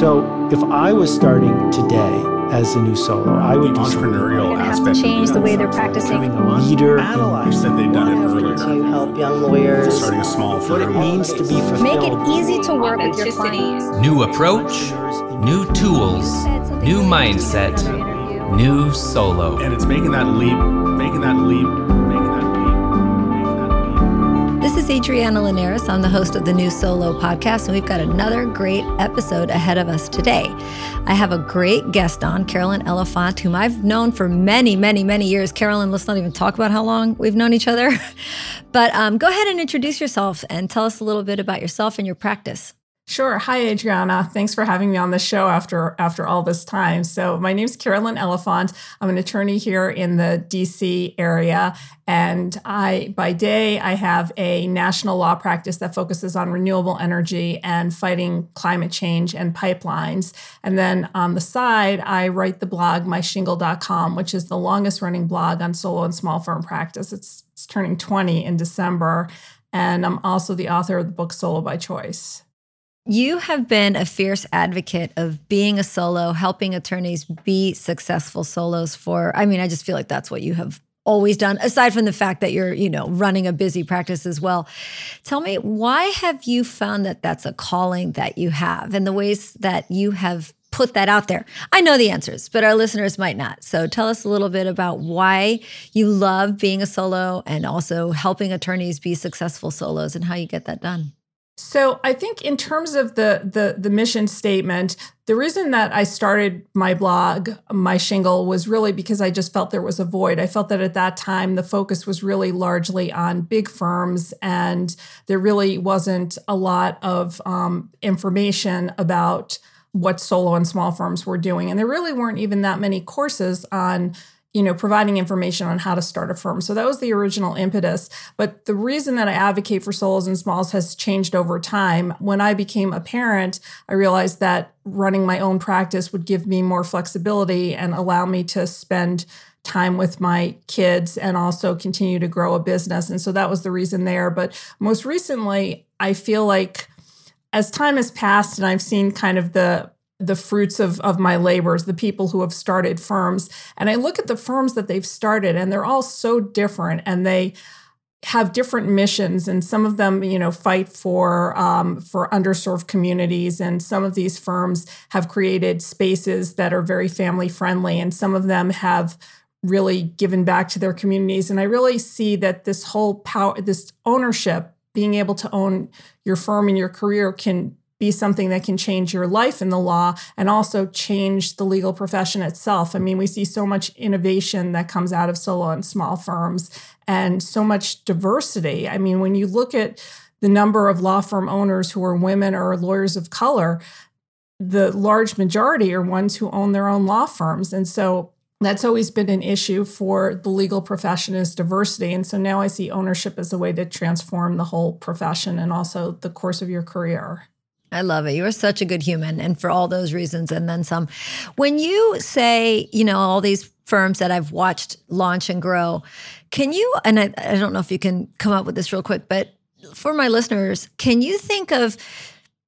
So if I was starting today as a new solo, I would the do entrepreneurial Have aspect. to change the way they're practicing. having a leader, You said they'd done it earlier. to help young lawyers. Starting a small what it firm. means to be fulfilled. Make it easy to work with your clients. New approach, new tools, new mindset, new solo. And it's making that leap, making that leap, making that leap, is Adriana Linares. I'm the host of the new Solo podcast, and we've got another great episode ahead of us today. I have a great guest on, Carolyn Elefant, whom I've known for many, many, many years. Carolyn, let's not even talk about how long we've known each other. but um, go ahead and introduce yourself and tell us a little bit about yourself and your practice. Sure. Hi, Adriana. Thanks for having me on the show after after all this time. So my name's Carolyn Elefant. I'm an attorney here in the DC area, and I by day I have a national law practice that focuses on renewable energy and fighting climate change and pipelines. And then on the side, I write the blog myshingle.com, which is the longest running blog on solo and small firm practice. It's, it's turning 20 in December. And I'm also the author of the book Solo by Choice. You have been a fierce advocate of being a solo, helping attorneys be successful solos for, I mean, I just feel like that's what you have always done, aside from the fact that you're, you know, running a busy practice as well. Tell me, why have you found that that's a calling that you have and the ways that you have put that out there? I know the answers, but our listeners might not. So tell us a little bit about why you love being a solo and also helping attorneys be successful solos and how you get that done. So I think in terms of the the the mission statement, the reason that I started my blog, my shingle, was really because I just felt there was a void. I felt that at that time the focus was really largely on big firms, and there really wasn't a lot of um, information about what solo and small firms were doing, and there really weren't even that many courses on you know, providing information on how to start a firm. So that was the original impetus. But the reason that I advocate for solos and smalls has changed over time. When I became a parent, I realized that running my own practice would give me more flexibility and allow me to spend time with my kids and also continue to grow a business. And so that was the reason there. But most recently, I feel like as time has passed and I've seen kind of the the fruits of, of my labors, the people who have started firms. And I look at the firms that they've started, and they're all so different and they have different missions and some of them you know fight for um, for underserved communities and some of these firms have created spaces that are very family friendly and some of them have really given back to their communities and i really see that this whole power this ownership being able to own your firm and your career can be something that can change your life in the law and also change the legal profession itself. I mean, we see so much innovation that comes out of solo and small firms and so much diversity. I mean, when you look at the number of law firm owners who are women or lawyers of color, the large majority are ones who own their own law firms. And so that's always been an issue for the legal profession is diversity. And so now I see ownership as a way to transform the whole profession and also the course of your career. I love it. You are such a good human, and for all those reasons, and then some. When you say, you know, all these firms that I've watched launch and grow, can you, and I, I don't know if you can come up with this real quick, but for my listeners, can you think of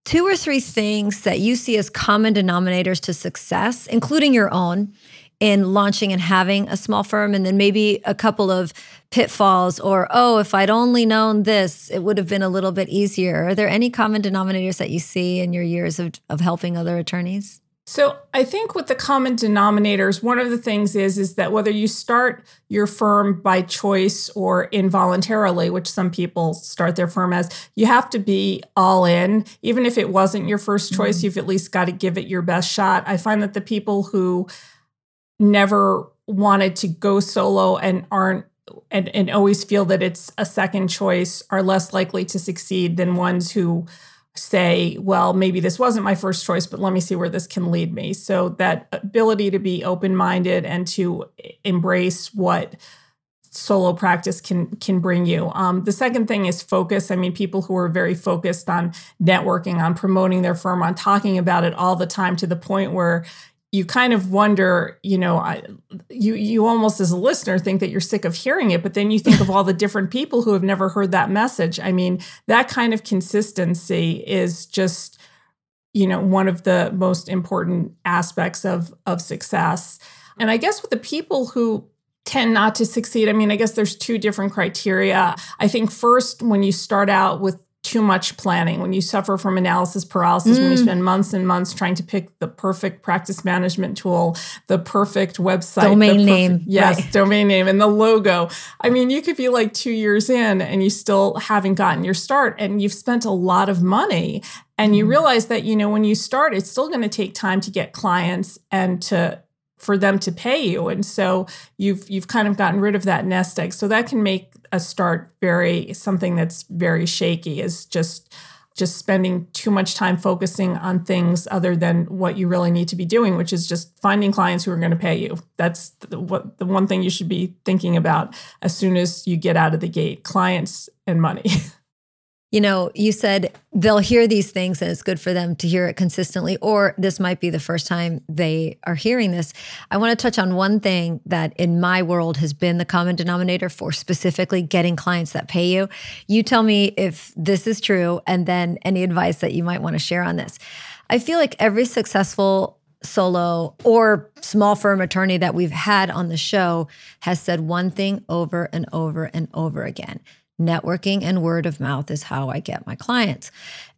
two or three things that you see as common denominators to success, including your own, in launching and having a small firm, and then maybe a couple of pitfalls or, oh, if I'd only known this, it would have been a little bit easier. Are there any common denominators that you see in your years of, of helping other attorneys? So I think with the common denominators, one of the things is is that whether you start your firm by choice or involuntarily, which some people start their firm as, you have to be all in. Even if it wasn't your first choice, mm-hmm. you've at least got to give it your best shot. I find that the people who never wanted to go solo and aren't and, and always feel that it's a second choice are less likely to succeed than ones who say, well, maybe this wasn't my first choice, but let me see where this can lead me. So that ability to be open-minded and to embrace what solo practice can can bring you. Um, the second thing is focus. I mean, people who are very focused on networking, on promoting their firm, on talking about it all the time to the point where you kind of wonder, you know, I, you you almost as a listener think that you're sick of hearing it, but then you think of all the different people who have never heard that message. I mean, that kind of consistency is just you know, one of the most important aspects of of success. And I guess with the people who tend not to succeed, I mean, I guess there's two different criteria. I think first, when you start out with too much planning, when you suffer from analysis paralysis, mm. when you spend months and months trying to pick the perfect practice management tool, the perfect website, domain perfect, name, yes, right. domain name, and the logo. I mean, you could be like two years in and you still haven't gotten your start, and you've spent a lot of money. And you mm. realize that, you know, when you start, it's still going to take time to get clients and to for them to pay you and so you've you've kind of gotten rid of that nest egg so that can make a start very something that's very shaky is just just spending too much time focusing on things other than what you really need to be doing which is just finding clients who are going to pay you. That's the, what the one thing you should be thinking about as soon as you get out of the gate clients and money you know, you said they'll hear these things and it's good for them to hear it consistently, or this might be the first time they are hearing this. I want to touch on one thing that in my world has been the common denominator for specifically getting clients that pay you. You tell me if this is true and then any advice that you might want to share on this. I feel like every successful solo or small firm attorney that we've had on the show has said one thing over and over and over again networking and word of mouth is how I get my clients.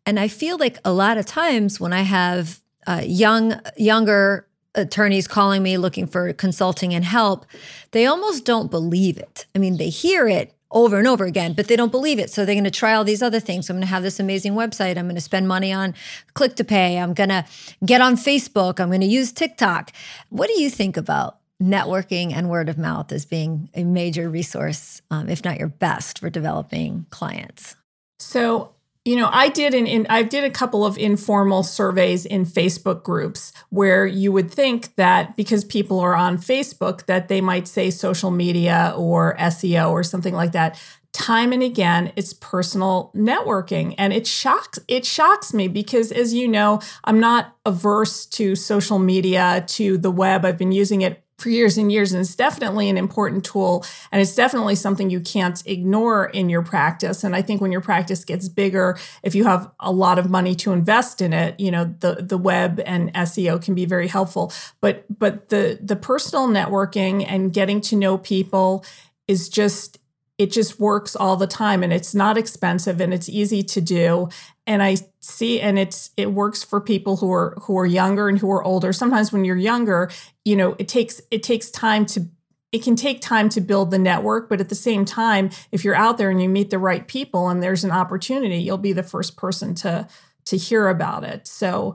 And I feel like a lot of times when I have uh, young, younger attorneys calling me looking for consulting and help, they almost don't believe it. I mean, they hear it over and over again, but they don't believe it. So they're going to try all these other things. I'm going to have this amazing website. I'm going to spend money on click to pay. I'm going to get on Facebook. I'm going to use TikTok. What do you think about networking and word of mouth as being a major resource, um, if not your best, for developing clients? So, you know, I did an in, I did a couple of informal surveys in Facebook groups where you would think that because people are on Facebook that they might say social media or SEO or something like that. Time and again, it's personal networking, and it shocks it shocks me because, as you know, I'm not averse to social media, to the web. I've been using it for years and years. And it's definitely an important tool. And it's definitely something you can't ignore in your practice. And I think when your practice gets bigger, if you have a lot of money to invest in it, you know, the, the web and SEO can be very helpful. But but the the personal networking and getting to know people is just it just works all the time and it's not expensive and it's easy to do. And i see and it's it works for people who are who are younger and who are older. Sometimes when you're younger you know it takes it takes time to it can take time to build the network but at the same time if you're out there and you meet the right people and there's an opportunity you'll be the first person to to hear about it. So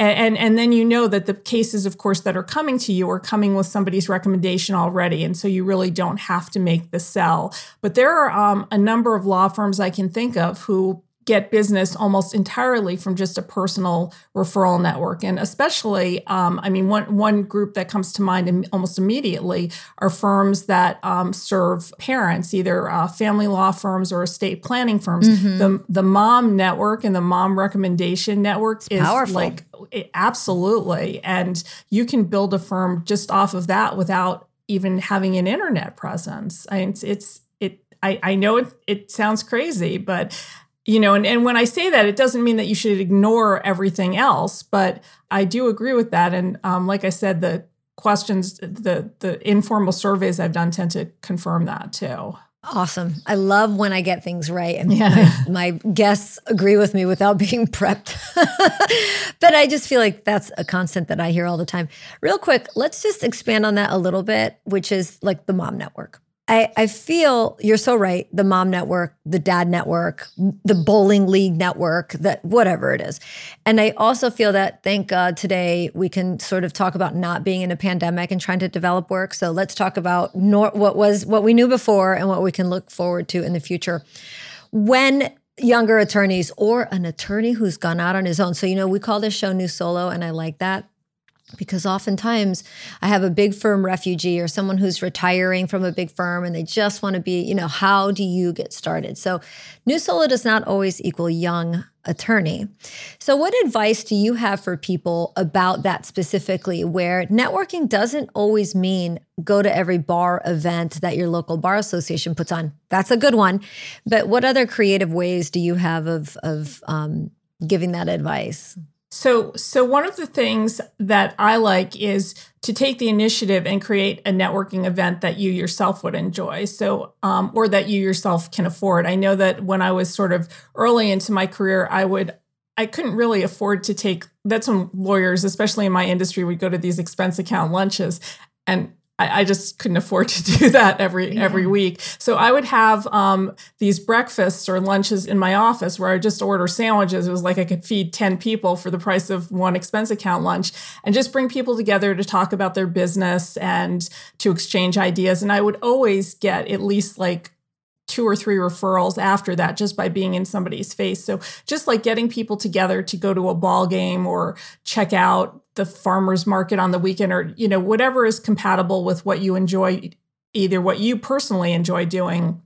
and, and then you know that the cases of course that are coming to you are coming with somebody's recommendation already. And so you really don't have to make the sell. But there are um, a number of law firms i can think of who get business almost entirely from just a personal referral network and especially um, i mean one, one group that comes to mind almost immediately are firms that um, serve parents either uh, family law firms or estate planning firms mm-hmm. the, the mom network and the mom recommendation network it's is powerful. like it, absolutely and you can build a firm just off of that without even having an internet presence I mean, it's, it's it I, I know it, it sounds crazy but you know and, and when i say that it doesn't mean that you should ignore everything else but i do agree with that and um, like i said the questions the the informal surveys i've done tend to confirm that too Awesome. I love when I get things right and yeah. my, my, guests agree with me without being prepped. but I just feel like that's a constant that I hear all the time. Real quick, let's just expand on that a little bit, which is like the mom network. I, I feel you're so right. The mom network, the dad network, the bowling league network, that whatever it is. And I also feel that thank God today we can sort of talk about not being in a pandemic and trying to develop work. So let's talk about nor- what was what we knew before and what we can look forward to in the future. When younger attorneys or an attorney who's gone out on his own. So, you know, we call this show New Solo, and I like that because oftentimes I have a big firm refugee or someone who's retiring from a big firm and they just want to be, you know, how do you get started? So, new solo does not always equal young attorney. So, what advice do you have for people about that specifically, where networking doesn't always mean go to every bar event that your local bar association puts on? That's a good one. But what other creative ways do you have of, of um, giving that advice? So, so one of the things that I like is to take the initiative and create a networking event that you yourself would enjoy. So, um, or that you yourself can afford. I know that when I was sort of early into my career, I would, I couldn't really afford to take. That's when lawyers, especially in my industry, would go to these expense account lunches, and I, I, just couldn't afford to do that every yeah. every week. So I would have um, these breakfasts or lunches in my office where I just order sandwiches. It was like I could feed ten people for the price of one expense account lunch, and just bring people together to talk about their business and to exchange ideas. And I would always get at least like two or three referrals after that just by being in somebody's face. So just like getting people together to go to a ball game or check out the farmers market on the weekend or you know whatever is compatible with what you enjoy either what you personally enjoy doing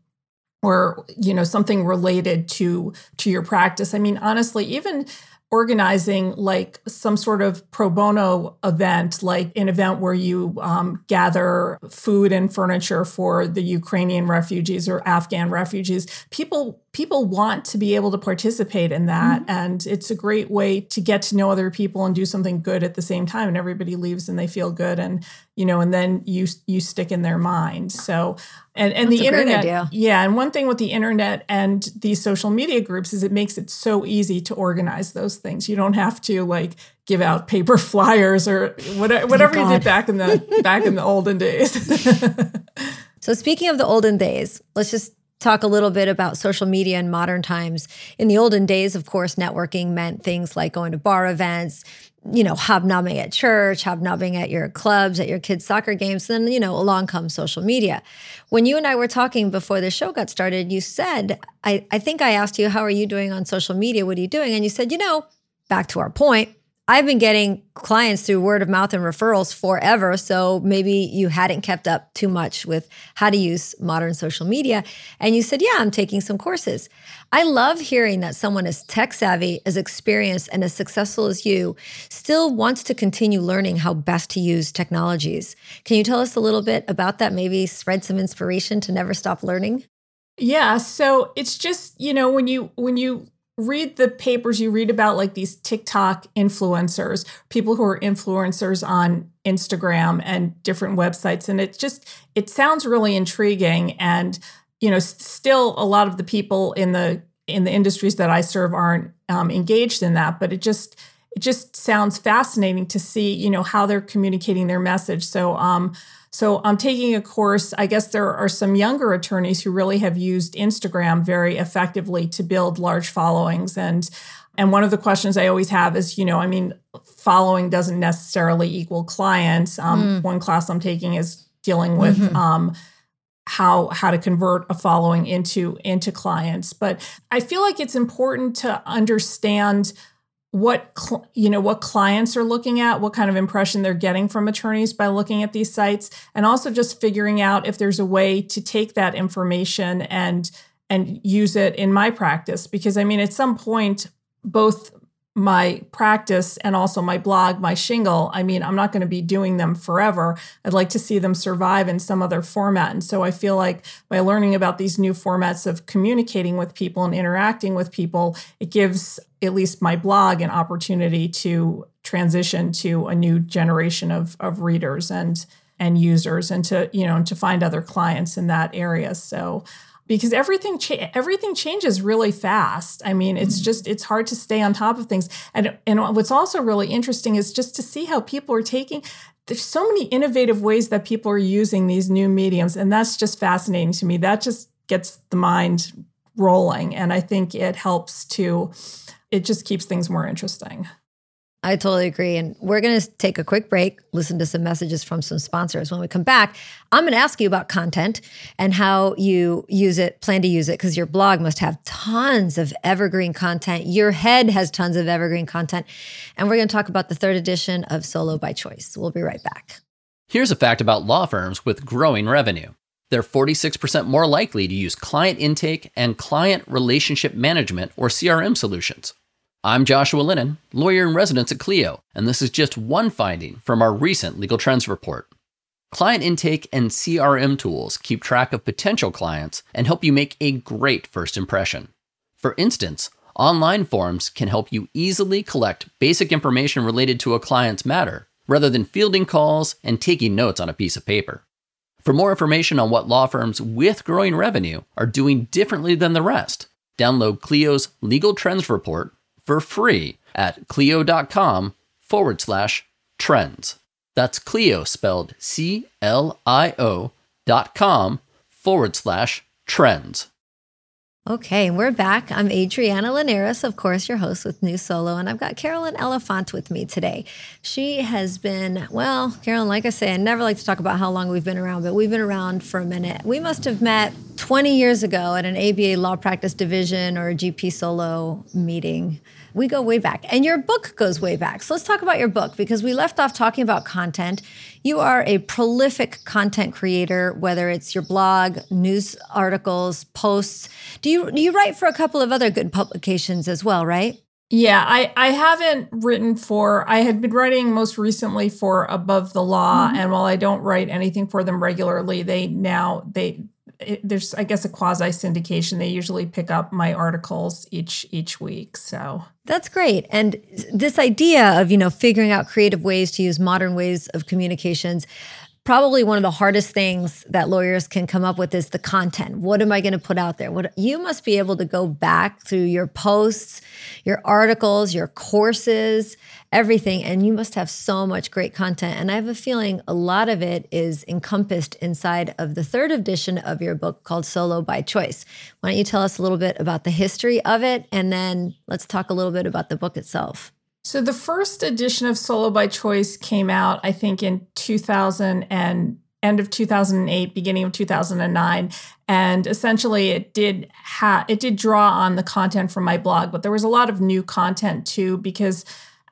or you know something related to to your practice. I mean honestly even organizing like some sort of pro bono event, like an event where you um, gather food and furniture for the Ukrainian refugees or Afghan refugees. People people want to be able to participate in that, mm-hmm. and it's a great way to get to know other people and do something good at the same time. And everybody leaves and they feel good, and you know, and then you you stick in their mind. So and and That's the internet yeah and one thing with the internet and these social media groups is it makes it so easy to organize those things you don't have to like give out paper flyers or whatever, whatever oh you did back in the back in the olden days so speaking of the olden days let's just talk a little bit about social media in modern times. In the olden days, of course, networking meant things like going to bar events, you know, hobnobbing at church, hobnobbing at your clubs, at your kids' soccer games. Then, you know, along comes social media. When you and I were talking before the show got started, you said, I, I think I asked you, How are you doing on social media? What are you doing? And you said, You know, back to our point, I've been getting clients through word of mouth and referrals forever. So maybe you hadn't kept up too much with how to use modern social media. And you said, Yeah, I'm taking some courses. I love hearing that someone as tech savvy, as experienced, and as successful as you still wants to continue learning how best to use technologies. Can you tell us a little bit about that? Maybe spread some inspiration to never stop learning? Yeah, so it's just, you know, when you when you read the papers you read about like these TikTok influencers, people who are influencers on Instagram and different websites and it just it sounds really intriguing and you know still a lot of the people in the in the industries that I serve aren't um, engaged in that but it just it just sounds fascinating to see you know how they're communicating their message. So um so I'm taking a course. I guess there are some younger attorneys who really have used Instagram very effectively to build large followings. And and one of the questions I always have is, you know, I mean, following doesn't necessarily equal clients. Um, mm. One class I'm taking is dealing with mm-hmm. um, how how to convert a following into into clients. But I feel like it's important to understand what cl- you know what clients are looking at what kind of impression they're getting from attorneys by looking at these sites and also just figuring out if there's a way to take that information and and use it in my practice. Because i mean at some point both my practice and also my blog, my shingle, I mean, I'm not going to be doing them forever. I'd like to see them survive in some other format. And so I feel like by learning about these new formats of communicating with people and interacting with people, it gives at least my blog an opportunity to transition to a new generation of, of readers and and users and to you know to find other clients in that area so because everything cha- everything changes really fast. I mean, it's mm-hmm. just it's hard to stay on top of things. And and what's also really interesting is just to see how people are taking there's so many innovative ways that people are using these new mediums and that's just fascinating to me. That just gets the mind rolling and I think it helps to it just keeps things more interesting. I totally agree. And we're going to take a quick break, listen to some messages from some sponsors. When we come back, I'm going to ask you about content and how you use it, plan to use it, because your blog must have tons of evergreen content. Your head has tons of evergreen content. And we're going to talk about the third edition of Solo by Choice. We'll be right back. Here's a fact about law firms with growing revenue they're 46% more likely to use client intake and client relationship management or CRM solutions. I'm Joshua Lennon, lawyer in residence at Clio, and this is just one finding from our recent Legal Trends report. Client intake and CRM tools keep track of potential clients and help you make a great first impression. For instance, Online forms can help you easily collect basic information related to a client's matter rather than fielding calls and taking notes on a piece of paper. For more information on what law firms with growing revenue are doing differently than the rest, download Clio's Legal Trends Report for free at clio.com forward slash trends. That's Clio spelled C L I O dot com forward slash trends. Okay, we're back. I'm Adriana Linares, of course, your host with New Solo, and I've got Carolyn Elefant with me today. She has been, well, Carolyn, like I say, I never like to talk about how long we've been around, but we've been around for a minute. We must have met 20 years ago at an ABA Law Practice Division or a GP Solo meeting. We go way back. And your book goes way back. So let's talk about your book because we left off talking about content. You are a prolific content creator, whether it's your blog, news articles, posts. Do you do you write for a couple of other good publications as well, right? Yeah, I, I haven't written for, I had been writing most recently for Above the Law. Mm-hmm. And while I don't write anything for them regularly, they now, they, it, there's I guess a quasi syndication. They usually pick up my articles each each week. So that's great. And this idea of you know figuring out creative ways to use modern ways of communications. Probably one of the hardest things that lawyers can come up with is the content. What am I going to put out there? What you must be able to go back through your posts, your articles, your courses, everything. And you must have so much great content. And I have a feeling a lot of it is encompassed inside of the third edition of your book called Solo by Choice. Why don't you tell us a little bit about the history of it? And then let's talk a little bit about the book itself. So the first edition of Solo by Choice came out, I think, in 2000 and end of 2008 beginning of 2009 and essentially it did ha- it did draw on the content from my blog but there was a lot of new content too because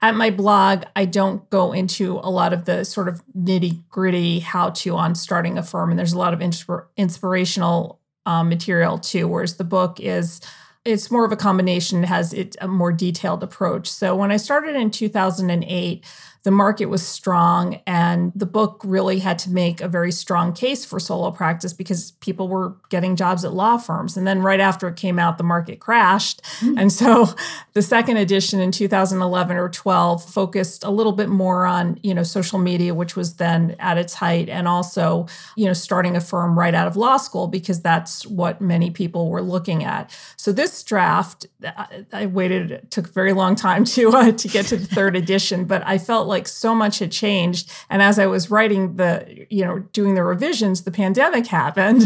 at my blog, I don't go into a lot of the sort of nitty gritty how to on starting a firm. And there's a lot of inspir- inspirational um, material too, whereas the book is it's more of a combination. Has it a more detailed approach. So when i started in 2008 the market was strong and the book really had to make a very strong case for solo practice because people were getting jobs at law firms. And then right after it came out the market crashed. Mm-hmm. and so the second edition in 2011 or 12 focused a little bit more on you know social media which was then at its height and also you know starting a firm right out of law school because that's what many people were looking at. So this draft i, waited it took a very long time to uh, to get to the third edition but i felt like like so much had changed. And as I was writing the, you know, doing the revisions, the pandemic happened.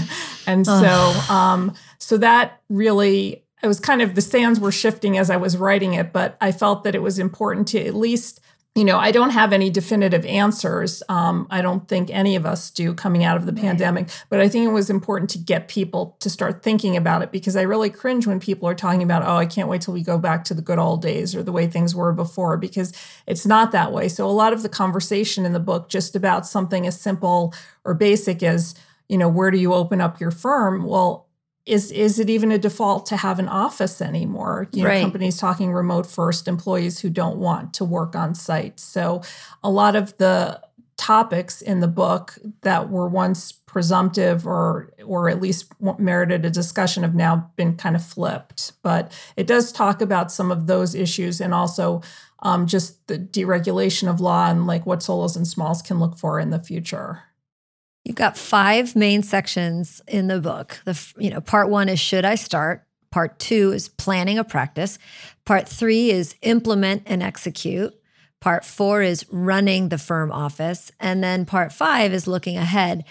And so, um, so that really, it was kind of the sands were shifting as I was writing it, but I felt that it was important to at least you know, I don't have any definitive answers. Um, I don't think any of us do coming out of the right. pandemic, but I think it was important to get people to start thinking about it because I really cringe when people are talking about, oh, I can't wait till we go back to the good old days or the way things were before, because it's not that way. So a lot of the conversation in the book just about something as simple or basic as, you know, where do you open up your firm? Well, is is it even a default to have an office anymore? You know, right. companies talking remote first, employees who don't want to work on site. So a lot of the topics in the book that were once presumptive or or at least merited a discussion have now been kind of flipped. But it does talk about some of those issues and also um, just the deregulation of law and like what solos and smalls can look for in the future. You've got five main sections in the book. The you know, part 1 is should I start? Part 2 is planning a practice. Part 3 is implement and execute. Part 4 is running the firm office, and then part 5 is looking ahead.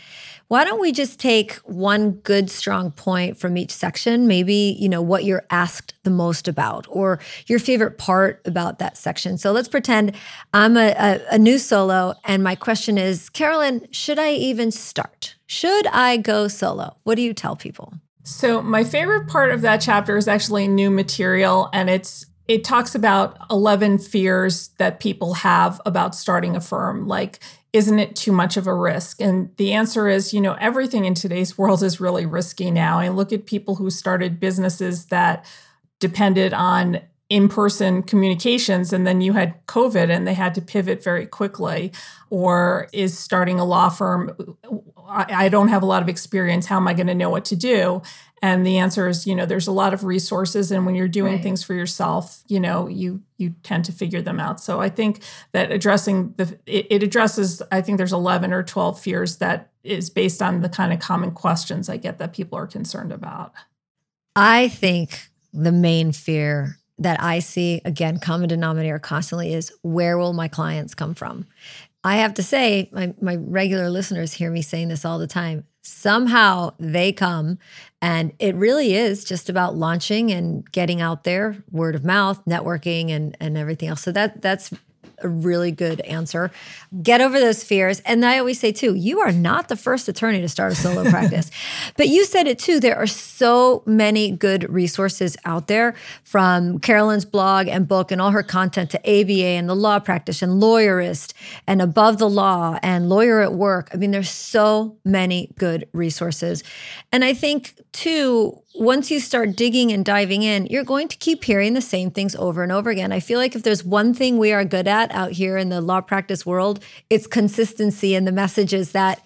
Why don't we just take one good strong point from each section, maybe, you know, what you're asked the most about or your favorite part about that section. So let's pretend I'm a, a, a new solo and my question is, Carolyn, should I even start? Should I go solo? What do you tell people? So my favorite part of that chapter is actually new material and it's it talks about 11 fears that people have about starting a firm like isn't it too much of a risk? And the answer is, you know, everything in today's world is really risky now. I look at people who started businesses that depended on in person communications, and then you had COVID and they had to pivot very quickly. Or is starting a law firm, I, don't have a lot of experience. How am I going to know what to do? And the answer is, you know, there's a lot of resources and when you're doing Right. things for yourself, you know, you you tend to figure them out. So I think that addressing the it, it addresses I think there's 11 or 12 fears that is based on the kind of common questions I get that people are concerned about. I think the main fear that I see, again, common denominator constantly is where will my clients come from? I have to say, my, my regular listeners hear me saying this all the time. Somehow they come, and it really is just about launching and getting out there, word of mouth, networking, and and everything else. So that that's a really good answer. Get over those fears. And I always say, too, you are not the first attorney to start a solo practice. But you said it too. There are so many good resources out there from Carolyn's blog and book and all her content to ABA and the law practice and lawyerist and above the law and lawyer at work. I mean, there's so many good resources. And I think, too, once you start digging and diving in, you're going to keep hearing the same things over and over again. I feel like if there's one thing we are good at out here in the law practice world, it's consistency in the messages that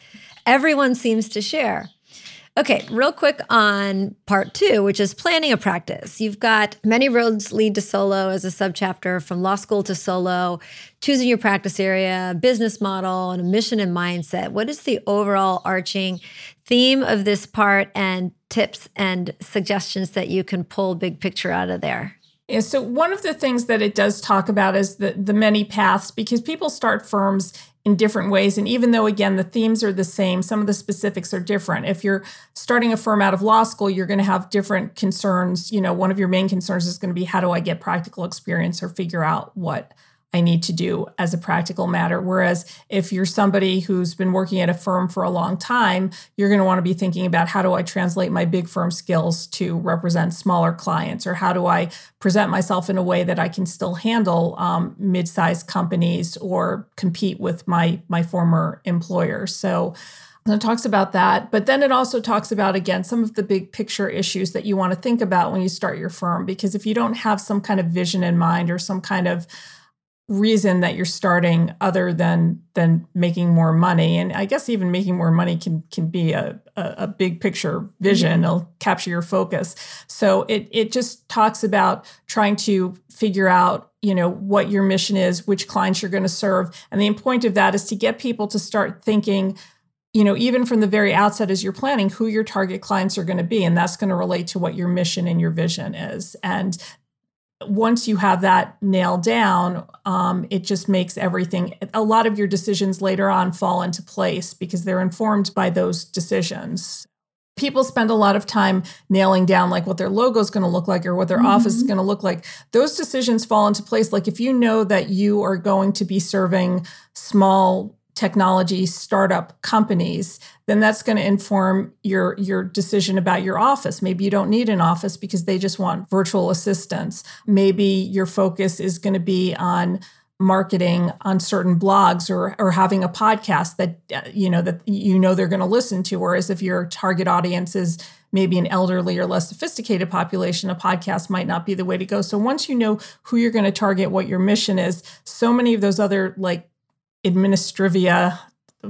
everyone seems to share. Okay, real quick on part two, which is planning a practice. You've got many roads lead to solo as a subchapter from law school to solo, choosing your practice area, business model, and a mission and mindset. What is the overall arching theme of this part and tips and suggestions that you can pull big picture out of there? Yeah, so one of the things that it does talk about is the the many paths because people start firms in different ways. And even though again the themes are the same some of the specifics are different. If you're starting a firm out of law school you're going to have different concerns. You know one of your main concerns is going to be how do i get practical experience or figure out what i need to do as a practical matter. Whereas if you're somebody who's been working at a firm for a long time you're going to want to be thinking about how do i translate my big firm skills to represent smaller clients? Or how do i present myself in a way that i can still handle um, mid-sized companies or compete with my my former employer? So and it talks about that, but then it also talks about again some of the big picture issues that you want to think about when you start your firm. Because if you don't have some kind of vision in mind or some kind of reason that you're starting other than than making more money. And i guess even making more money can can be a a, a big picture vision. Mm-hmm. It'll capture your focus. So it it just talks about trying to figure out you know what your mission is which clients you're going to serve. And the point of that is to get people to start thinking you know even from the very outset as you're planning who your target clients are going to be. And that's going to relate to what your mission and your vision is. And once you have that nailed down, um, it just makes everything, a lot of your decisions later on fall into place because they're informed by those decisions. People spend a lot of time nailing down like what their logo is going to look like or what their mm-hmm. office is going to look like. Those decisions fall into place. Like if you know that you are going to be serving small technology startup companies then that's going to inform your your decision about your office. Maybe you don't need an office because they just want virtual assistants. Maybe your focus is going to be on marketing on certain blogs or or having a podcast that uh, you know that you know they're going to listen to. Whereas if your target audience is maybe an elderly or less sophisticated population a podcast might not be the way to go. So once you know who you're going to target what your mission is so many of those other like administrivia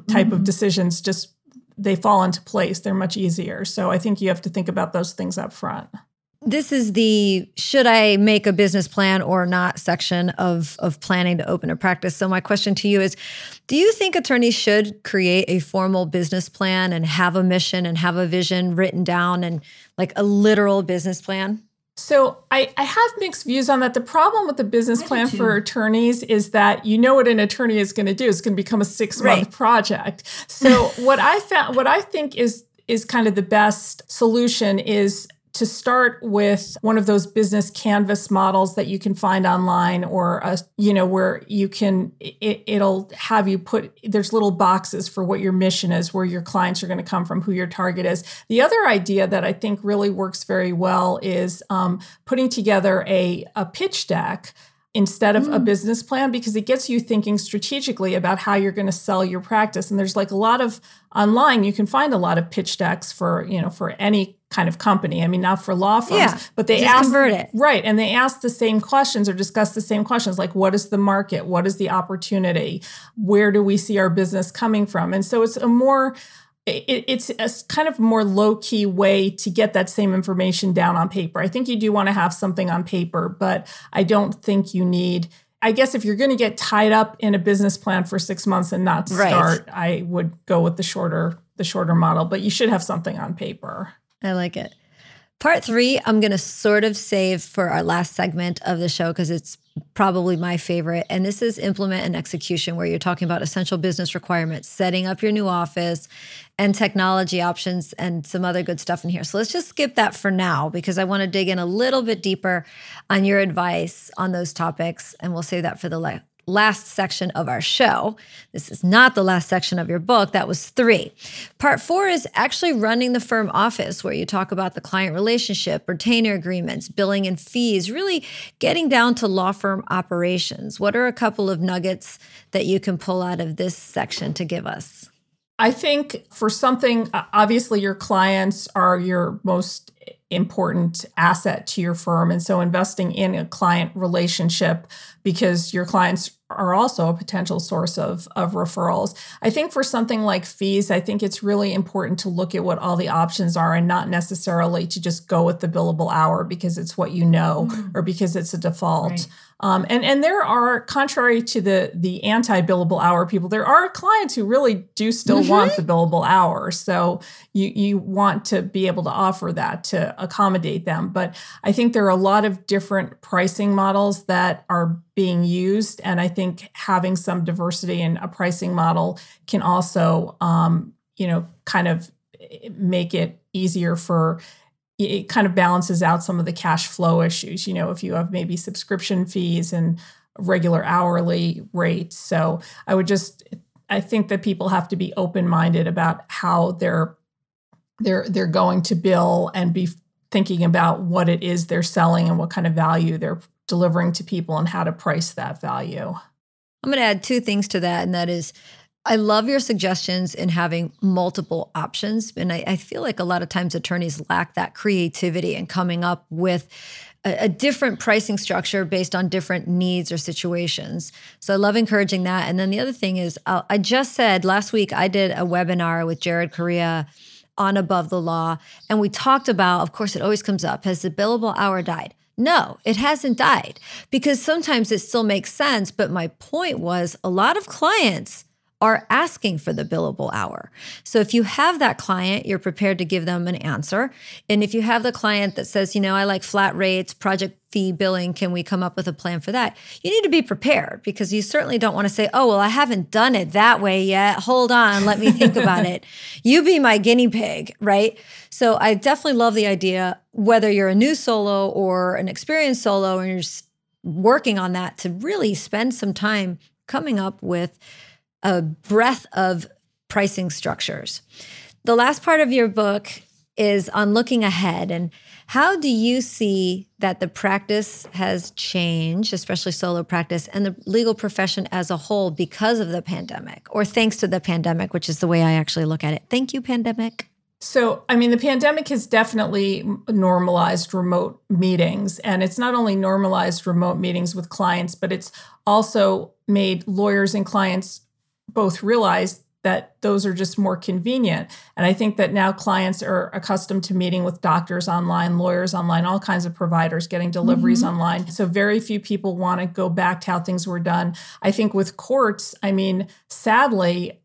type mm-hmm. of decisions just they fall into place. They're much easier. So i think you have to think about those things up front. This is the should i make a business plan or not section of of planning to open a practice? So my question to you is do you think attorneys should create a formal business plan and have a mission and have a vision written down and like a literal business plan so I, I have mixed views on that. The problem with the business plan for attorneys is that you know what an attorney is going to do. It's going to become a six month right. project. So what I found, what I think is is kind of the best solution is to start with one of those business canvas models that you can find online or a, you know where you can it, it'll have you put there's little boxes for what your mission is where your clients are going to come from who your target is the other idea that i think really works very well is um, putting together a, a pitch deck instead of mm. a business plan because it gets you thinking strategically about how you're going to sell your practice and there's like a lot of online you can find a lot of pitch decks for you know for any kind of company. I mean, not for law firms, yeah, but they ask right, and they ask the same questions or discuss the same questions, like what is the market, what is the opportunity, where do we see our business coming from, and so it's a more it, it's a kind of more low key way to get that same information down on paper. I think you do want to have something on paper, but I don't think you need. I guess if you're going to get tied up in a business plan for six months and not Right. start, I would go with the shorter the shorter model. But you should have something on paper. I like it. Part three, I'm going to sort of save for our last segment of the show because it's probably my favorite. And this is implement and execution, where you're talking about essential business requirements, setting up your new office, and technology options, and some other good stuff in here. So let's just skip that for now because I want to dig in a little bit deeper on your advice on those topics. And we'll save that for the last section of our show. This is not the last section of your book. That was three. Part four is actually running the firm office, where you talk about the client relationship, retainer agreements, billing and fees, really getting down to law firm operations. What are a couple of nuggets that you can pull out of this section to give us? I think for something, obviously, your clients are your most important asset to your firm. And so investing in a client relationship because your clients are also a potential source of, of referrals. I think for something like fees, I think it's really important to look at what all the options are and not necessarily to just go with the billable hour because it's what you know or because it's a default. Um, and and there are, contrary to the the anti billable hour people, there are clients who really do still want the billable hour. So you you want to be able to offer that to accommodate them. But I think there are a lot of different pricing models that are being used, and I think having some diversity in a pricing model can also, um, you know, kind of make it easier for it kind of balances out some of the cash flow issues. You know, if you have maybe subscription fees and regular hourly rates. So I would just, I think that people have to be open minded about how they're they're they're going to bill and be thinking about what it is they're selling and what kind of value they're delivering to people and how to price that value. I'm going to add two things to that, and that is I love your suggestions in having multiple options. And I, I, feel like a lot of times attorneys lack that creativity and coming up with a, different pricing structure based on different needs or situations. So I love encouraging that. And then the other thing is, uh, I just said last week I did a webinar with Jared Correia on Above the Law. And we talked about, of course, it always comes up has the billable hour died? No, it hasn't died because sometimes it still makes sense. But my point was a lot of clients are asking for the billable hour. So if you have that client, you're prepared to give them an answer. And if you have the client that says, you know, I like flat rates, project fee billing, can we come up with a plan for that? You need to be prepared because you certainly don't want to say, oh, well, I haven't done it that way yet. Hold on, let me think about it. You be my guinea pig, right? So I definitely love the idea, whether you're a new solo or an experienced solo and you're working on that to really spend some time coming up with a breadth of pricing structures. The last part of your book is on looking ahead and how do you see that the practice has changed, especially solo practice, and the legal profession as a whole because of the pandemic, or thanks to the pandemic, which is the way I actually look at it? Thank you, pandemic. So, I mean, the pandemic has definitely normalized remote meetings. And it's not only normalized remote meetings with clients, but it's also made lawyers and clients both realize that those are just more convenient. And I think that now clients are accustomed to meeting with doctors online, lawyers online, all kinds of providers getting deliveries mm-hmm. online. So very few people want to go back to how things were done. I think with courts, I mean, sadly,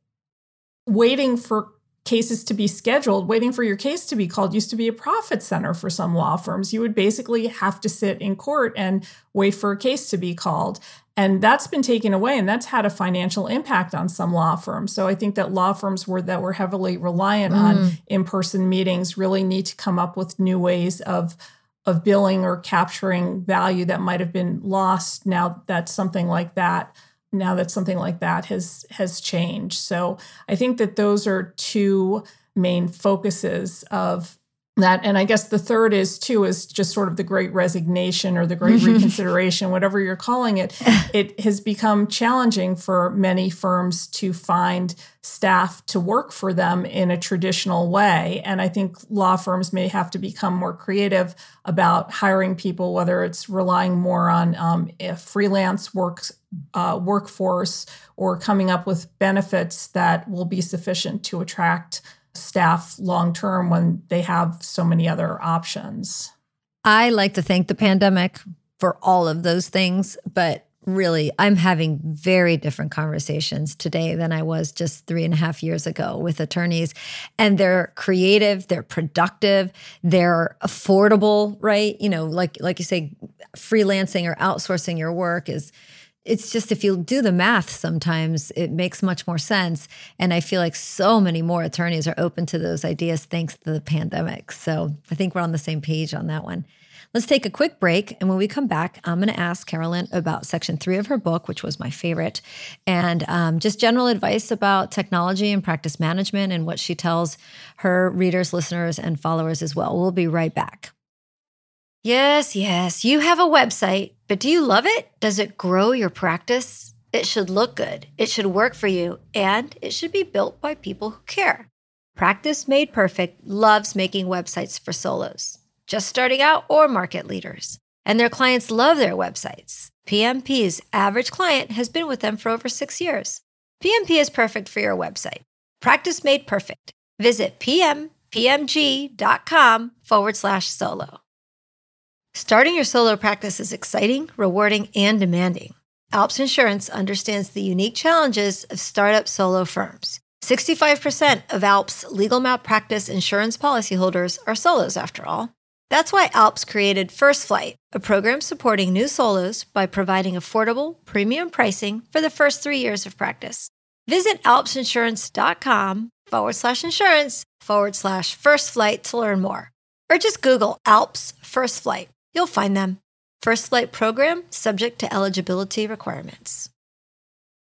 waiting for cases to be scheduled, waiting for your case to be called used to be a profit center for some law firms. You would basically have to sit in court and wait for a case to be called. And that's been taken away, and that's had a financial impact on some law firms. So I think that law firms were that were heavily reliant mm. on in-person meetings really need to come up with new ways of of billing or capturing value that might have been lost now that something like that now that something like that has has changed. So I think that those are two main focuses of that and i guess the third is too is just sort of the great resignation or the great reconsideration whatever you're calling it. It has become challenging for many firms to find staff to work for them in a traditional way. And i think law firms may have to become more creative about hiring people whether it's relying more on um, a freelance work uh, workforce or coming up with benefits that will be sufficient to attract staff long term when they have so many other options. I like to thank the pandemic for all of those things, but really, I'm having very different conversations today than I was just three and a half years ago with attorneys. And they're creative, they're productive, they're affordable, right? You know, like like you say, freelancing or outsourcing your work is it's just if you do the math sometimes it makes much more sense. And i feel like so many more attorneys are open to those ideas thanks to the pandemic. So i think we're on the same page on that one. Let's take a quick break. And when we come back i'm going to ask carolyn about section three of her book which was my favorite and um, just general advice about technology and practice management and what she tells her readers listeners and followers as well. We'll be right back. Yes, yes, you have a website, but do you love it? Does it grow your practice? It should look good, it should work for you, and it should be built by people who care. Practice Made Perfect loves making websites for solos, just starting out or market leaders. And their clients love their websites. PMP's average client has been with them for over six years. PMP is perfect for your website. Practice Made Perfect. Visit pmpmg.com forward slash solo. Starting your solo practice is exciting, rewarding, and demanding. Alps Insurance understands the unique challenges of startup solo firms. 65% of Alps legal malpractice insurance policyholders are solos, after all. That's why Alps created First Flight, a program supporting new solos by providing affordable, premium pricing for the first three years of practice. Visit alpsinsurance.com forward slash insurance forward slash first flight to learn more. Or just Google Alps First Flight. You'll find them. First Flight program subject to eligibility requirements.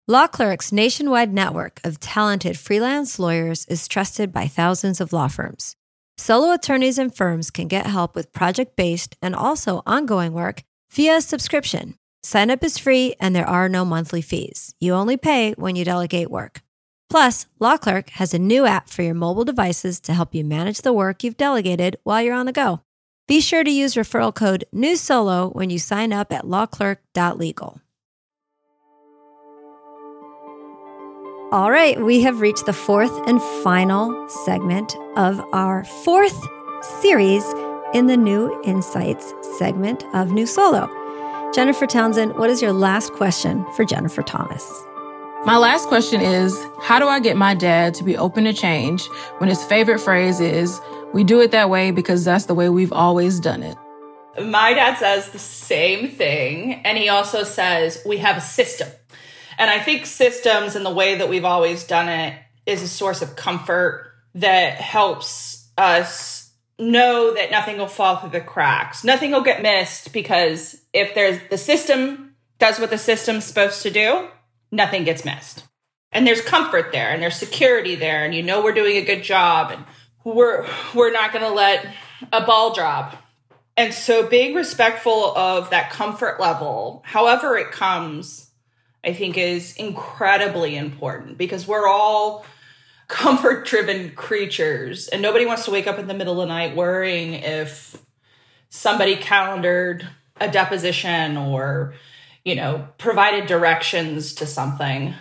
Law Clerk's nationwide network of talented freelance lawyers is trusted by thousands of law firms. Solo attorneys and firms can get help with project based and also ongoing work via subscription. Sign up is free and there are no monthly fees. You only pay when you delegate work. Plus, Law Clerk has a new app for your mobile devices to help you manage the work you've delegated while you're on the go. Be sure to use referral code NEWSOLO when you sign up at lawclerk.legal. All right, we have reached the fourth and final segment of our fourth series in the New Insights segment of New Solo. Jennifer Townsend, what is your last question for Jennifer Thomas? My last question is How do I get my dad to be open to change when his favorite phrase is, We do it that way because that's the way we've always done it? My dad says the same thing. And he also says, We have a system. And I think systems and the way that we've always done it is a source of comfort that helps us know that nothing will fall through the cracks. Nothing will get missed because if there's the system does what the system's supposed to do, nothing gets missed. And there's comfort there and there's security there and you know we're doing a good job and we're we're not going to let a ball drop. And so being respectful of that comfort level, however it comes, I think is incredibly important because we're all comfort driven creatures and nobody wants to wake up in the middle of the night worrying if somebody calendared a deposition or you know provided directions to something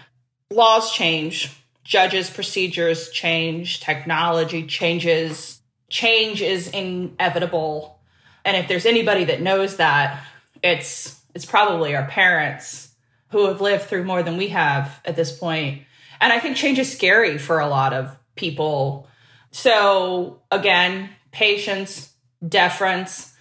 laws change judges procedures change technology changes change is inevitable and if there's anybody that knows that it's it's probably our parents who have lived through more than we have at this point. And I think change is scary for a lot of people. So, again, patience, deference,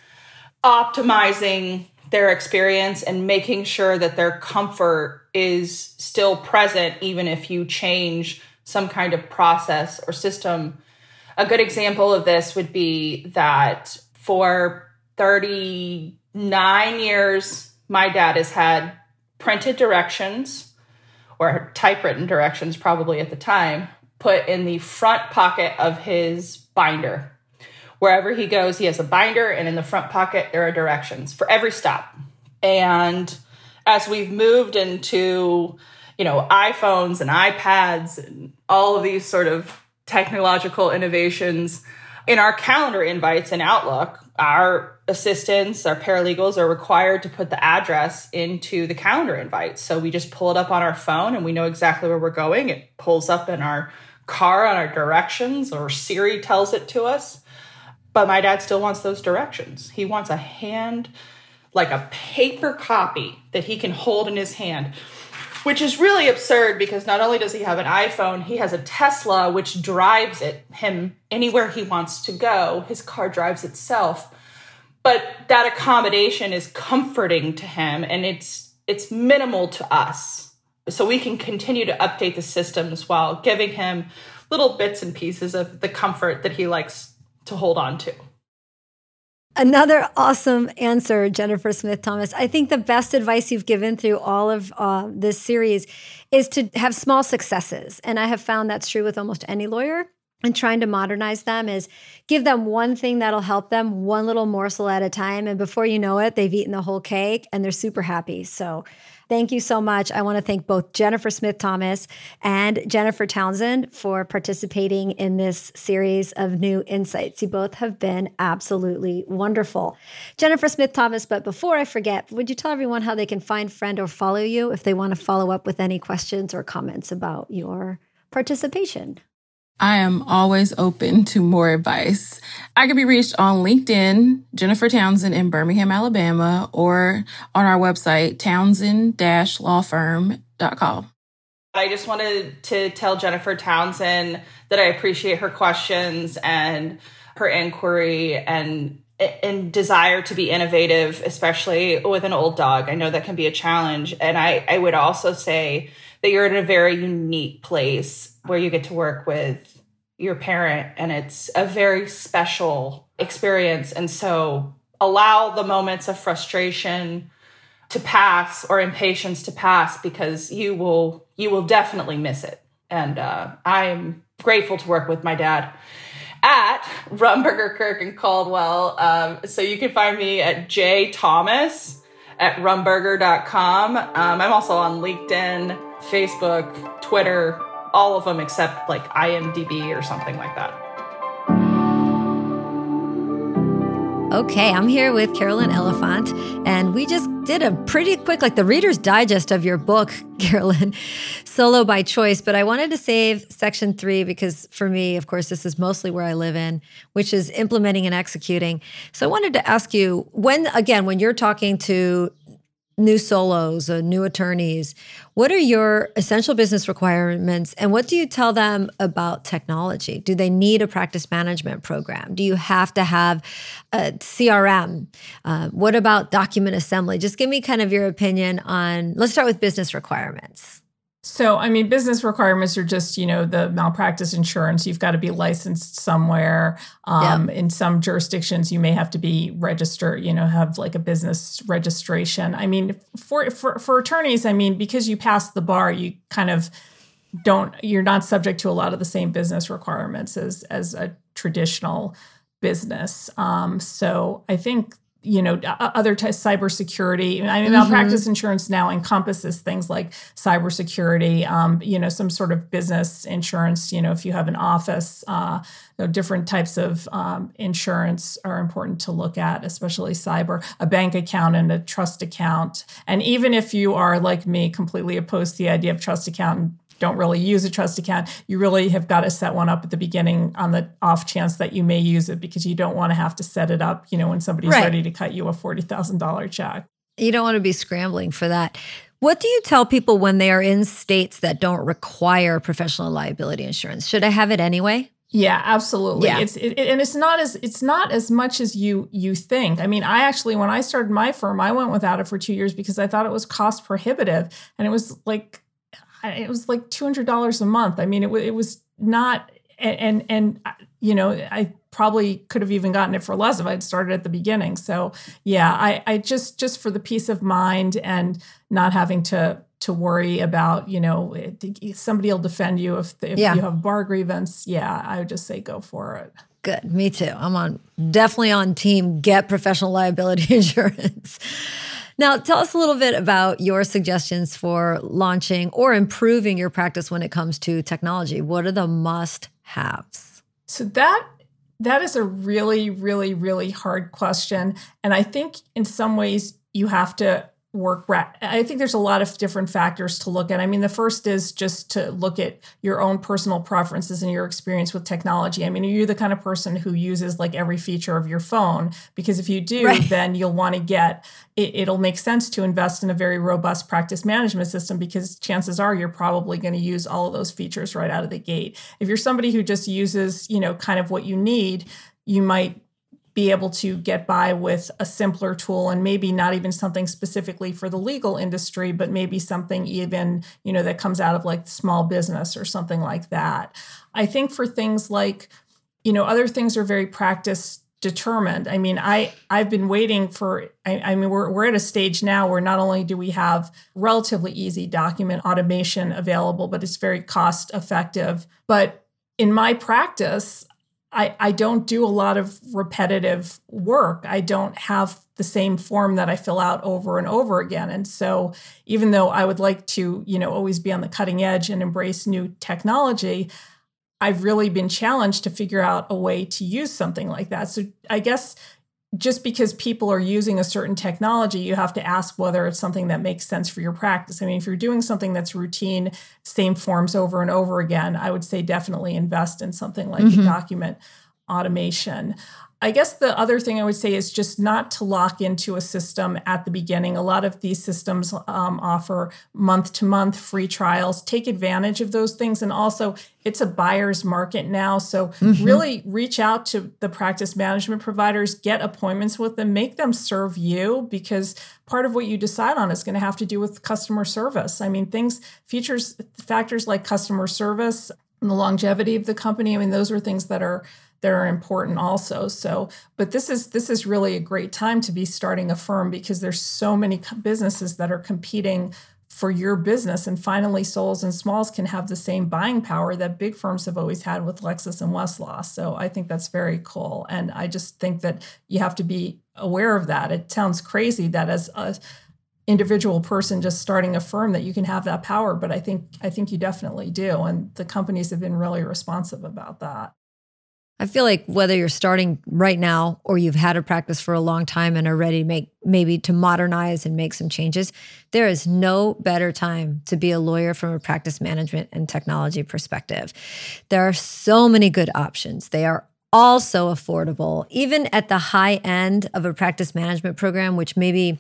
optimizing their experience and making sure that their comfort is still present, even if you change some kind of process or system. A good example of this would be that for 39 years, my dad has had printed directions or typewritten directions probably at the time put in the front pocket of his binder. Wherever he goes, he has a binder, and in the front pocket, there are directions for every stop. And as we've moved into, you know, iPhones and iPads and all of these sort of technological innovations, in our calendar invites in Outlook, our assistants, our paralegals are required to put the address into the calendar invite. So we just pull it up on our phone and we know exactly where we're going. It pulls up in our car on our directions or Siri tells it to us. But my dad still wants those directions. He wants a hand, like a paper copy that he can hold in his hand, which is really absurd because not only does he have an iPhone, he has a Tesla, which drives it him anywhere he wants to go. His car drives itself. But that accommodation is comforting to him and it's it's minimal to us. So we can continue to update the systems while giving him little bits and pieces of the comfort that he likes to hold on to. Another awesome answer, Jennifer Smith Thomas. I think the best advice you've given through all of uh, this series is to have small successes. And I have found that's true with almost any lawyer. And trying to modernize them is give them one thing that'll help them, one little morsel at a time. And before you know it, they've eaten the whole cake and they're super happy. So Thank you so much. I want to thank both Jennifer Smith Thomas and Jennifer Townsend for participating in this series of new insights. You both have been absolutely wonderful. Jennifer Smith Thomas, but before I forget, would you tell everyone how they can find, friend, or follow you if they want to follow up with any questions or comments about your participation? I am always open to more advice. I can be reached on LinkedIn, Jennifer Townsend in Birmingham, Alabama, or on our website, townsend-lawfirm.com. I just wanted to tell Jennifer Townsend that I appreciate her questions and her inquiry and and desire to be innovative, especially with an old dog. I know that can be a challenge. And I, I would also say that you're in a very unique place where you get to work with your parent and it's a very special experience. And so allow the moments of frustration to pass or impatience to pass because you will you will definitely miss it. And uh, I'm grateful to work with my dad at Rumberger Kirk and Caldwell. Um, so you can find me at J Thomas at rumberger.com. Um, I'm also on LinkedIn, Facebook, Twitter, all of them except like IMDb or something like that. Okay, I'm here with Carolyn Elefant, and we just did a pretty quick, like the Reader's Digest of your book, Carolyn, Solo by Choice. But I wanted to save section three because for me, of course, this is mostly where I live in, which is implementing and executing. So I wanted to ask you when, again, when you're talking to new solos, uh, new attorneys, what are your essential business requirements and what do you tell them about technology? Do they need a practice management program? Do you have to have a CRM? Uh, what about document assembly? Just give me kind of your opinion on, let's start with business requirements. So, I mean, business requirements are just, you know, the malpractice insurance. You've got to be licensed somewhere. Um, In some jurisdictions, you may have to be registered, you know, have like a business registration. I mean, for, for, for attorneys, I mean, because you pass the bar, you kind of don't, you're not subject to a lot of the same business requirements as, as a traditional business. Um, so I think you know other types cybersecurity i mean mm-hmm. malpractice insurance now encompasses things like cybersecurity um, you know some sort of business insurance you know if you have an office uh, you know, different types of um, insurance are important to look at especially cyber a bank account and a trust account and even if you are like me completely opposed to the idea of trust account don't really use a trust account, you really have got to set one up at the beginning on the off chance that you may use it because you don't want to have to set it up, you know, when somebody's right. ready to cut you a $40,000 check. You don't want to be scrambling for that. What do you tell people when they are in states that don't require professional liability insurance? Should I have it anyway? Yeah, absolutely. Yeah. It's it, and it's not as it's not as much as you you think. I mean, I actually when I started my firm, I went without it for 2 years because I thought it was cost prohibitive and it was like it was like $200 a month. I mean, it, it was not, and, and, uh, you know, I probably could have even gotten it for less if I'd started at the beginning. So yeah, I, I just, just for the peace of mind and not having to, to worry about, you know, somebody will defend you if, if yeah. you have bar grievance. Yeah, I would just say go for it. Good. Me too. I'm on definitely on team get professional liability insurance. Now, tell us a little bit about your suggestions for launching or improving your practice when it comes to technology. What are the must haves? So, that that is a really, really, really hard question. And I think in some ways you have to work i think there's a lot of different factors to look at. I mean the first is just to look at your own personal preferences and your experience with technology. I mean are you the kind of person who uses like every feature of your phone? Because if you do right. then you'll want to get it, it'll make sense to invest in a very robust practice management system because chances are you're probably going to use all of those features right out of the gate. If you're somebody who just uses you know kind of what you need you might be able to get by with a simpler tool and maybe not even something specifically for the legal industry but maybe something even you know that comes out of like small business or something like that. I think for things like you know other things are very practice determined. I mean i i've been waiting for I, I, mean we're, we're at a stage now where not only do we have relatively easy document automation available but it's very cost effective. But in my practice I, I don't do a lot of repetitive work. I don't have the same form that I fill out over and over again. And so even though I would like to, you know, always be on the cutting edge and embrace new technology, I've really been challenged to figure out a way to use something like that. So I guess just because people are using a certain technology, you have to ask whether it's something that makes sense for your practice. I mean, if you're doing something that's routine, same forms over and over again, I would say definitely invest in something like mm-hmm. document automation. I guess the other thing I would say is just not to lock into a system at the beginning. A lot of these systems um, offer month to month free trials. Take advantage of those things. And also, it's a buyer's market now. So, mm-hmm. really reach out to the practice management providers, get appointments with them, make them serve you because part of what you decide on is going to have to do with customer service. I mean, things, features, factors like customer service, and the longevity of the company. I mean, those are things that are that are important also. So, but this is this is really a great time to be starting a firm because there's so many businesses that are competing for your business and finally solos and smalls can have the same buying power that big firms have always had with Lexis and Westlaw. So I think that's very cool and I just think that you have to be aware of that. It sounds crazy that as a individual person just starting a firm that you can have that power, but I think I think you definitely do and the companies have been really responsive about that. I feel like whether you're starting right now or you've had a practice for a long time and are ready to make maybe to modernize and make some changes, there is no better time to be a lawyer from a practice management and technology perspective. There are so many good options. They are also affordable, even at the high end of a practice management program, which maybe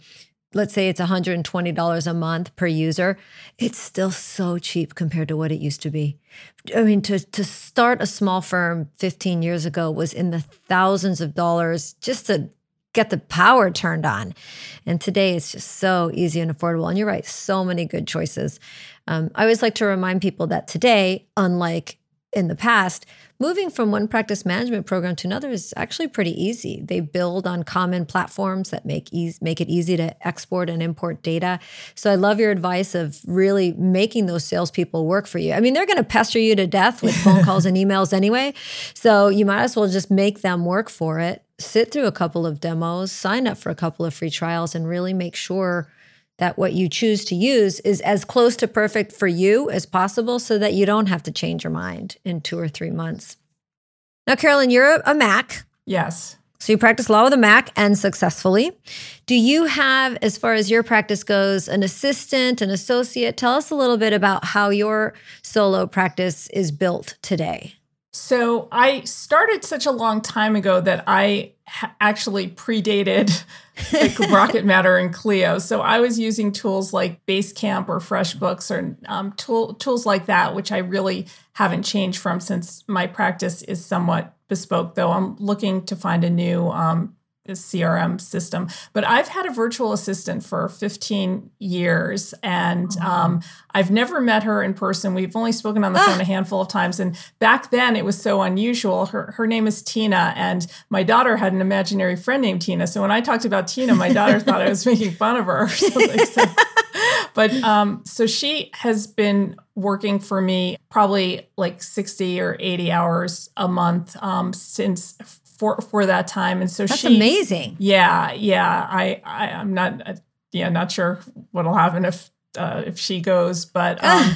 let's say it's $120 a month per user, it's still so cheap compared to what it used to be. I mean, to, to start a small firm 15 years ago was in the thousands of dollars just to get the power turned on. And today it's just so easy and affordable. And you're right, so many good choices. Um, I always like to remind people that today, unlike in the past, moving from one practice management program to another is actually pretty easy. They build on common platforms that make easy, make it easy to export and import data. So I love your advice of really making those salespeople work for you. I mean, they're going to pester you to death with phone calls and emails anyway. So you might as well just make them work for it. Sit through a couple of demos, sign up for a couple of free trials, and really make sure that what you choose to use is as close to perfect for you as possible so that you don't have to change your mind in two or three months. Now, Carolyn, you're a Mac. Yes. So you practice law with a Mac and successfully. Do you have, as far as your practice goes, an assistant, an associate? Tell us a little bit about how your solo practice is built today. So I started such a long time ago that I ha- actually predated like Rocket Matter and Clio. So I was using tools like Basecamp or FreshBooks or um, tool, tools like that, which I really haven't changed from since my practice is somewhat bespoke. Though I'm looking to find a new um, CRM system. But I've had a virtual assistant for 15 years and oh. um, I've never met her in person. We've only spoken on the ah. phone a handful of times. And back then it was so unusual. Her, her name is Tina, and my daughter had an imaginary friend named Tina. So when I talked about Tina, my daughter thought I was making fun of her or something. So, but um, so she has been working for me probably like 60 or 80 hours a month um, since for for that time. And so That's she amazing. Yeah, yeah. I, I I'm not uh, yeah not sure what'll happen if uh, if she goes, but. Um,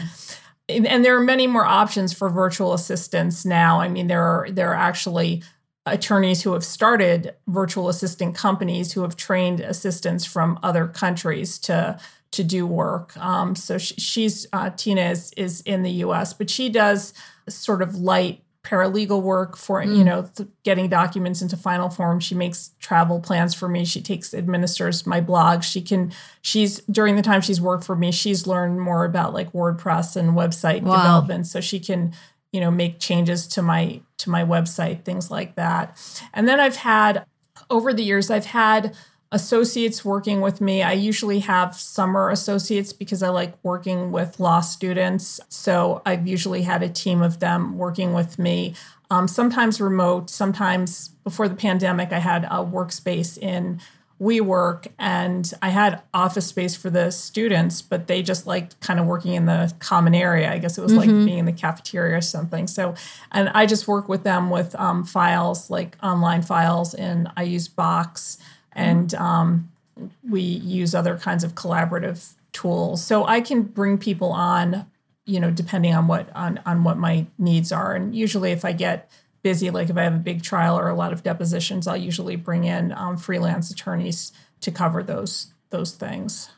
and, and there are many more options for virtual assistants now. I mean, there are there are actually attorneys who have started virtual assistant companies who have trained assistants from other countries to to do work. Um, so she, she's uh, Tina is is in the U.S., but she does sort of light paralegal work for mm. you know getting documents into final form. She makes travel plans for me. She takes administers my blog. She can she's during the time she's worked for me she's learned more about like wordpress and website wow. development. So she can you know make changes to my to my website things like that. And then i've had over the years i've had associates working with me. I usually have summer associates because I like working with law students. So I've usually had a team of them working with me, um, sometimes remote, sometimes before the pandemic, I had a workspace in WeWork and I had office space for the students, but they just liked kind of working in the common area. I guess it was mm-hmm. like being in the cafeteria or something. So, and I just work with them with um, files, like online files, and I use Box and um, we use other kinds of collaborative tools. So I can bring people on, you know, depending on what on on what my needs are. And usually, if I get busy, like if I have a big trial or a lot of depositions, I'll usually bring in um, freelance attorneys to cover those those things.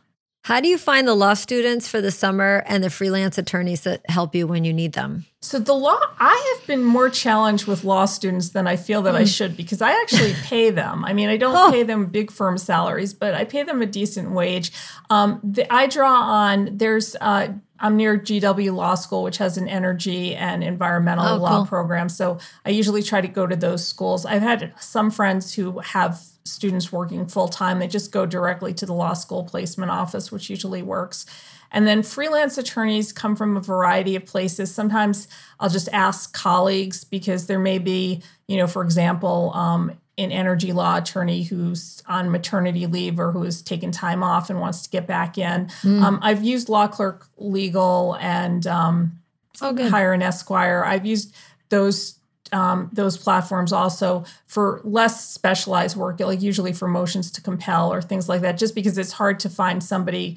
How do you find the law students for the summer and the freelance attorneys that help you when you need them? So the law, I have been more challenged with law students than I feel that mm. I should because I actually pay them. I mean, I don't oh. pay them big firm salaries, but I pay them a decent wage. Um, the, I draw on there's. Uh, I'm near GW Law School, which has an energy and environmental oh, law cool. program. So I usually try to go to those schools. I've had some friends who have students working full time. They just go directly to the law school placement office, which usually works. And then freelance attorneys come from a variety of places. Sometimes I'll just ask colleagues because there may be, you know, for example, um, an energy law attorney who's on maternity leave or who's taken time off and wants to get back in. Mm. Um, I've used Law Clerk Legal and um, oh, Hire an Esquire. I've used those um, those platforms also for less specialized work, like usually for motions to compel or things like that, just because it's hard to find somebody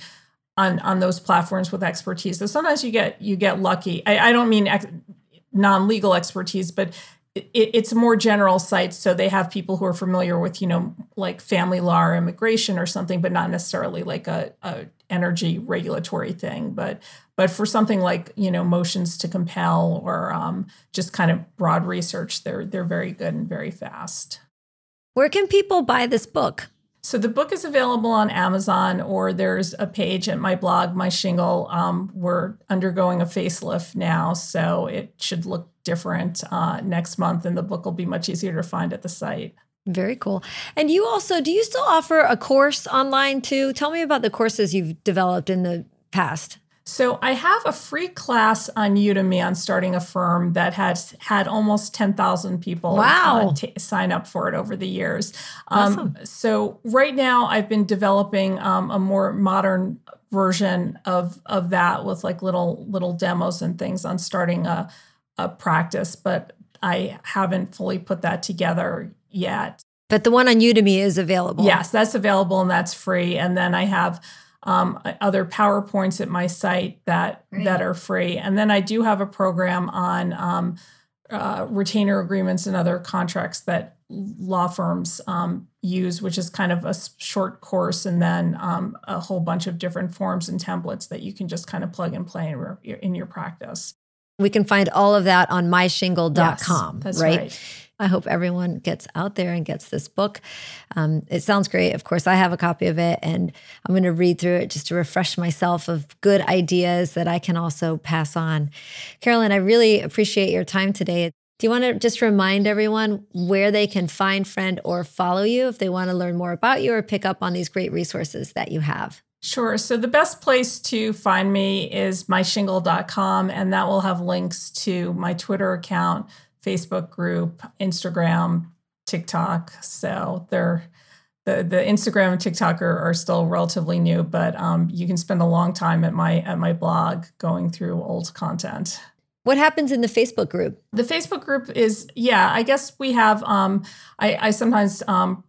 on on those platforms with expertise. So sometimes you get you get lucky. I, I don't mean ex- non legal expertise, but it, it's more general sites. so they have people who are familiar with you know like family law or immigration or something, but not necessarily like a, a energy regulatory thing. But but for something like you know motions to compel or um, just kind of broad research, they're they're very good and very fast. Where can people buy this book? So the book is available on Amazon, or there's a page at my blog, my shingle. Um, we're undergoing a facelift now, so it should look different uh, next month, and the book will be much easier to find at the site. Very cool. And you also, do you still offer a course online too? Tell me about the courses you've developed in the past. So I have a free class on Udemy on starting a firm that has had almost 10,000 people wow. Uh, t- sign up for it over the years. Um, awesome. So right now I've been developing um, a more modern version of of that with like little little demos and things on starting a, a practice, but I haven't fully put that together yet. But the one on Udemy is available. Yes, that's available and that's free. And then I have um, other PowerPoints at my site that right. that are free. And then I do have a program on um, uh, retainer agreements and other contracts that law firms um, use, which is kind of a short course, and then um, a whole bunch of different forms and templates that you can just kind of plug and play in, in your practice. We can find all of that on myshingle.com, yes, that's right? right. I hope everyone gets out there and gets this book. Um, it sounds great. Of course, I have a copy of it and I'm going to read through it just to refresh myself of good ideas that I can also pass on. Carolyn, I really appreciate your time today. Do you want to just remind everyone where they can find, friend, or follow you if they want to learn more about you or pick up on these great resources that you have? Sure. So the best place to find me is myshingle.com, and that will have links to my Twitter account, Facebook group, Instagram, TikTok. So they're the, the Instagram and TikTok are, are still relatively new, but um, you can spend a long time at my at my blog going through old content. What happens in the Facebook group? The Facebook group is, yeah, I guess we have, um, I, I sometimes um,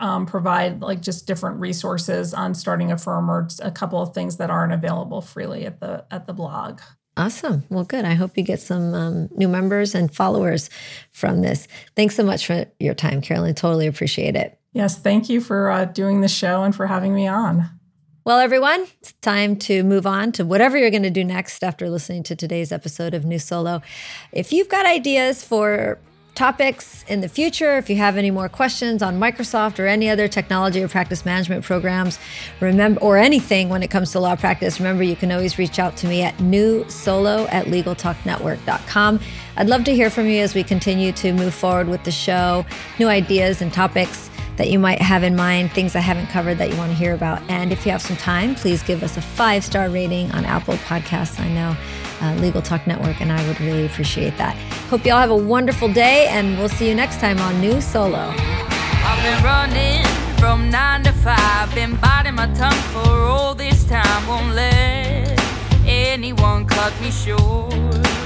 um, provide like just different resources on starting a firm or a couple of things that aren't available freely at the at the blog. Awesome. Well, good. I hope you get some um, new members and followers from this. Thanks so much for your time, Carolyn. Totally appreciate it. Yes, thank you for uh, doing the show and for having me on. Well, everyone, it's time to move on to whatever you're going to do next after listening to today's episode of New Solo. If you've got ideas for topics in the future. If you have any more questions on Microsoft or any other technology or practice management programs, remember, or anything when it comes to law practice, remember you can always reach out to me at newsolo at legaltalknetwork.com. I'd love to hear from you as we continue to move forward with the show, new ideas and topics that you might have in mind, things I haven't covered that you want to hear about. And if you have some time, please give us a five star rating on Apple Podcasts. I know uh, Legal Talk Network, and I would really appreciate that. Hope you all have a wonderful day, and we'll see you next time on New Solo. I've been running from nine to five, been biting my tongue for all this time. Won't let anyone cut me short.